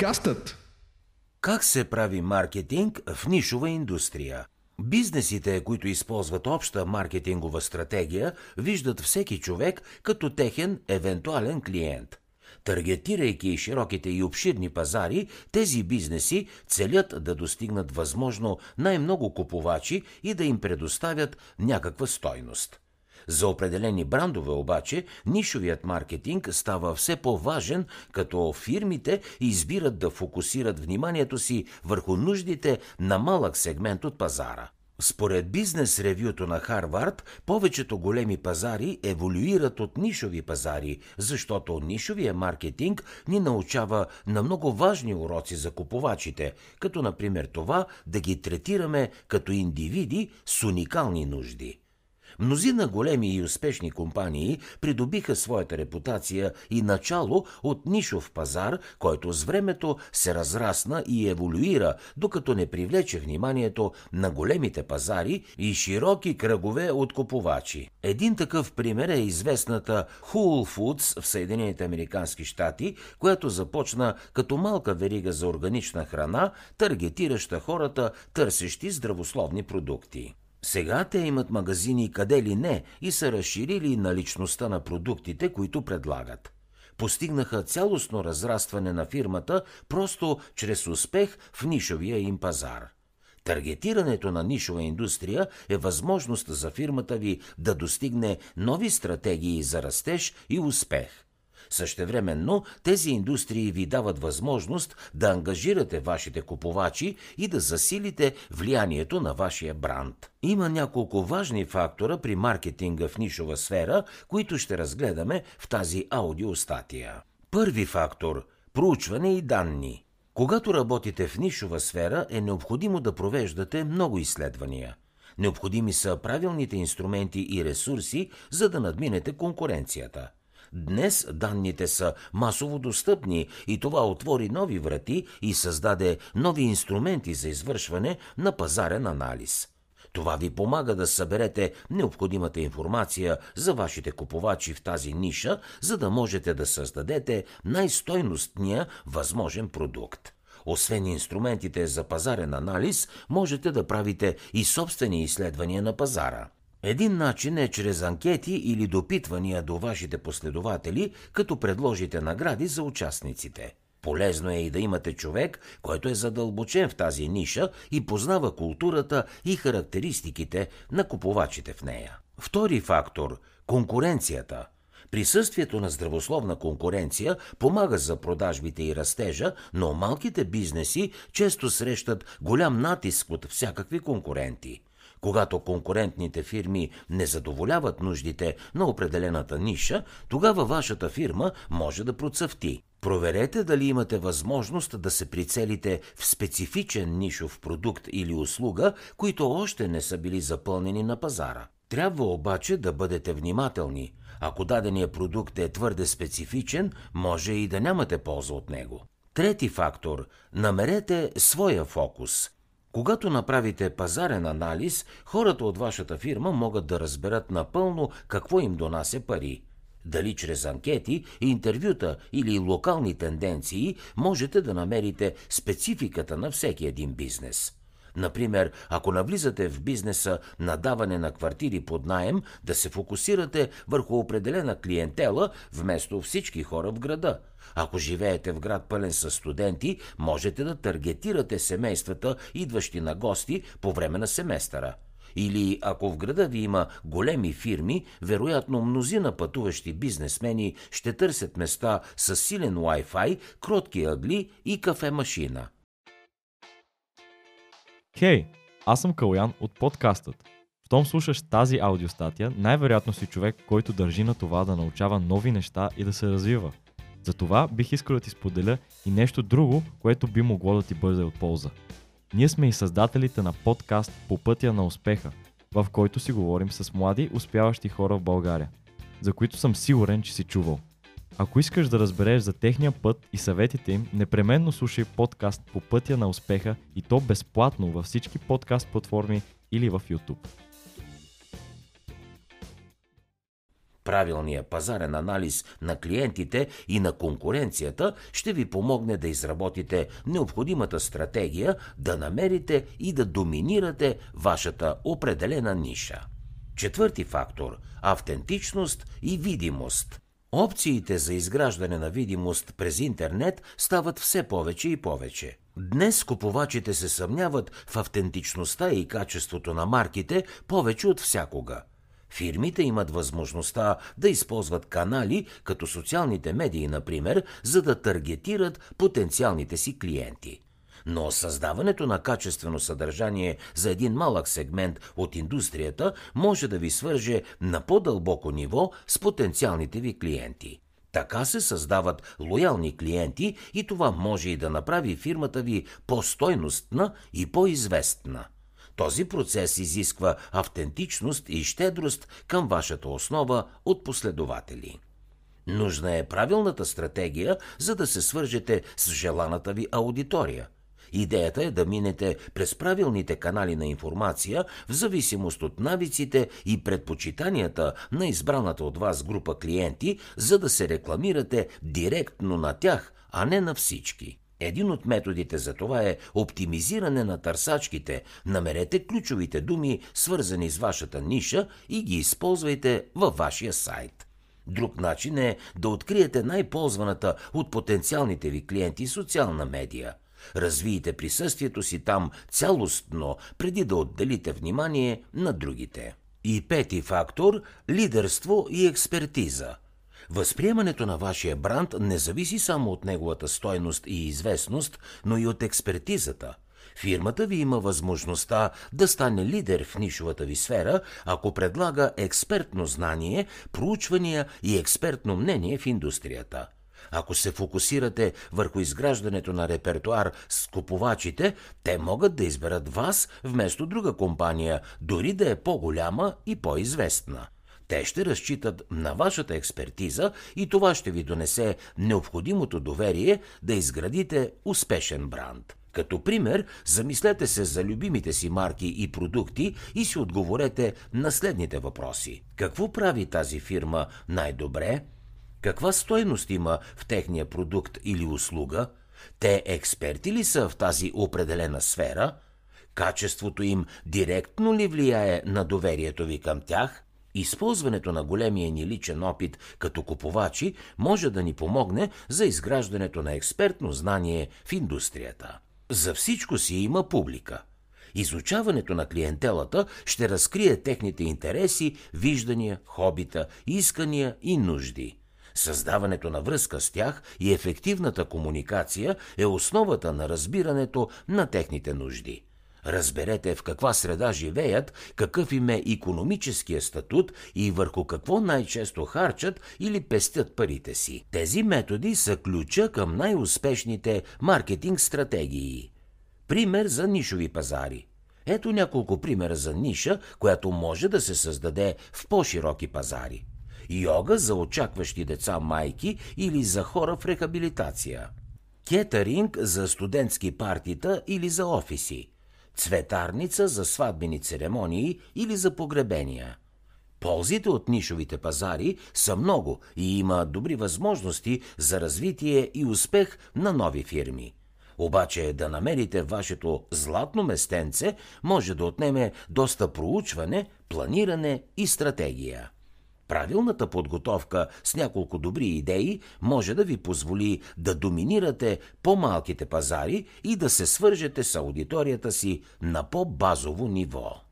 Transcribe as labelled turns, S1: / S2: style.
S1: Подкастът
S2: Как се прави маркетинг в нишова индустрия? Бизнесите, които използват обща маркетингова стратегия, виждат всеки човек като техен евентуален клиент. Таргетирайки широките и обширни пазари, тези бизнеси целят да достигнат възможно най-много купувачи и да им предоставят някаква стойност. За определени брандове обаче нишовият маркетинг става все по-важен, като фирмите избират да фокусират вниманието си върху нуждите на малък сегмент от пазара. Според бизнес ревюто на Харвард, повечето големи пазари еволюират от нишови пазари, защото нишовия маркетинг ни научава на много важни уроци за купувачите, като например това да ги третираме като индивиди с уникални нужди. Мнозина големи и успешни компании придобиха своята репутация и начало от нишов пазар, който с времето се разрасна и еволюира, докато не привлече вниманието на големите пазари и широки кръгове от купувачи. Един такъв пример е известната Whole Foods в Съединените Американски щати, която започна като малка верига за органична храна, таргетираща хората, търсещи здравословни продукти. Сега те имат магазини къде ли не и са разширили наличността на продуктите, които предлагат. Постигнаха цялостно разрастване на фирмата просто чрез успех в нишовия им пазар. Таргетирането на нишова индустрия е възможност за фирмата ви да достигне нови стратегии за растеж и успех – Същевременно тези индустрии ви дават възможност да ангажирате вашите купувачи и да засилите влиянието на вашия бранд. Има няколко важни фактора при маркетинга в нишова сфера, които ще разгледаме в тази аудиостатия. Първи фактор – проучване и данни. Когато работите в нишова сфера, е необходимо да провеждате много изследвания. Необходими са правилните инструменти и ресурси, за да надминете конкуренцията – Днес данните са масово достъпни и това отвори нови врати и създаде нови инструменти за извършване на пазарен анализ. Това ви помага да съберете необходимата информация за вашите купувачи в тази ниша, за да можете да създадете най-стойностния възможен продукт. Освен инструментите за пазарен анализ, можете да правите и собствени изследвания на пазара – един начин е чрез анкети или допитвания до вашите последователи, като предложите награди за участниците. Полезно е и да имате човек, който е задълбочен в тази ниша и познава културата и характеристиките на купувачите в нея. Втори фактор – конкуренцията. Присъствието на здравословна конкуренция помага за продажбите и растежа, но малките бизнеси често срещат голям натиск от всякакви конкуренти – когато конкурентните фирми не задоволяват нуждите на определената ниша, тогава вашата фирма може да процъфти. Проверете дали имате възможност да се прицелите в специфичен нишов продукт или услуга, които още не са били запълнени на пазара. Трябва обаче да бъдете внимателни. Ако дадения продукт е твърде специфичен, може и да нямате полза от него. Трети фактор – намерете своя фокус. Когато направите пазарен анализ, хората от вашата фирма могат да разберат напълно какво им донася пари. Дали чрез анкети, интервюта или локални тенденции можете да намерите спецификата на всеки един бизнес. Например, ако навлизате в бизнеса на даване на квартири под найем, да се фокусирате върху определена клиентела вместо всички хора в града. Ако живеете в град пълен с студенти, можете да таргетирате семействата, идващи на гости по време на семестъра. Или ако в града ви има големи фирми, вероятно мнозина пътуващи бизнесмени ще търсят места с силен Wi-Fi, кротки ъгли и кафе-машина –
S3: Хей, аз съм Калян от подкастът. Щом слушаш тази аудиостатия, най-вероятно си човек, който държи на това да научава нови неща и да се развива. Затова бих искал да ти споделя и нещо друго, което би могло да ти бъде от полза. Ние сме и създателите на подкаст По пътя на успеха, в който си говорим с млади, успяващи хора в България, за които съм сигурен, че си чувал – ако искаш да разбереш за техния път и съветите им, непременно слушай подкаст по пътя на успеха и то безплатно във всички подкаст платформи или в YouTube.
S2: Правилният пазарен анализ на клиентите и на конкуренцията ще ви помогне да изработите необходимата стратегия, да намерите и да доминирате вашата определена ниша. Четвърти фактор – автентичност и видимост. Опциите за изграждане на видимост през интернет стават все повече и повече. Днес купувачите се съмняват в автентичността и качеството на марките повече от всякога. Фирмите имат възможността да използват канали, като социалните медии, например, за да таргетират потенциалните си клиенти. Но създаването на качествено съдържание за един малък сегмент от индустрията може да ви свърже на по-дълбоко ниво с потенциалните ви клиенти. Така се създават лоялни клиенти и това може и да направи фирмата ви по-стойностна и по-известна. Този процес изисква автентичност и щедрост към вашата основа от последователи. Нужна е правилната стратегия, за да се свържете с желаната ви аудитория – Идеята е да минете през правилните канали на информация в зависимост от навиците и предпочитанията на избраната от вас група клиенти, за да се рекламирате директно на тях, а не на всички. Един от методите за това е оптимизиране на търсачките. Намерете ключовите думи, свързани с вашата ниша и ги използвайте във вашия сайт. Друг начин е да откриете най-ползваната от потенциалните ви клиенти социална медия – Развийте присъствието си там цялостно, преди да отделите внимание на другите. И пети фактор – лидерство и експертиза. Възприемането на вашия бранд не зависи само от неговата стойност и известност, но и от експертизата – Фирмата ви има възможността да стане лидер в нишовата ви сфера, ако предлага експертно знание, проучвания и експертно мнение в индустрията – ако се фокусирате върху изграждането на репертуар с купувачите, те могат да изберат вас вместо друга компания, дори да е по-голяма и по-известна. Те ще разчитат на вашата експертиза и това ще ви донесе необходимото доверие да изградите успешен бранд. Като пример, замислете се за любимите си марки и продукти и си отговорете на следните въпроси. Какво прави тази фирма най-добре? Каква стойност има в техния продукт или услуга? Те експерти ли са в тази определена сфера? Качеството им директно ли влияе на доверието ви към тях? Използването на големия ни личен опит като купувачи може да ни помогне за изграждането на експертно знание в индустрията. За всичко си има публика. Изучаването на клиентелата ще разкрие техните интереси, виждания, хобита, искания и нужди – Създаването на връзка с тях и ефективната комуникация е основата на разбирането на техните нужди. Разберете в каква среда живеят, какъв им е економическия статут и върху какво най-често харчат или пестят парите си. Тези методи са ключа към най-успешните маркетинг стратегии. Пример за нишови пазари. Ето няколко примера за ниша, която може да се създаде в по-широки пазари йога за очакващи деца майки или за хора в рехабилитация, кетеринг за студентски партита или за офиси, цветарница за сватбени церемонии или за погребения. Ползите от нишовите пазари са много и има добри възможности за развитие и успех на нови фирми. Обаче да намерите вашето златно местенце може да отнеме доста проучване, планиране и стратегия. Правилната подготовка с няколко добри идеи може да ви позволи да доминирате по-малките пазари и да се свържете с аудиторията си на по-базово ниво.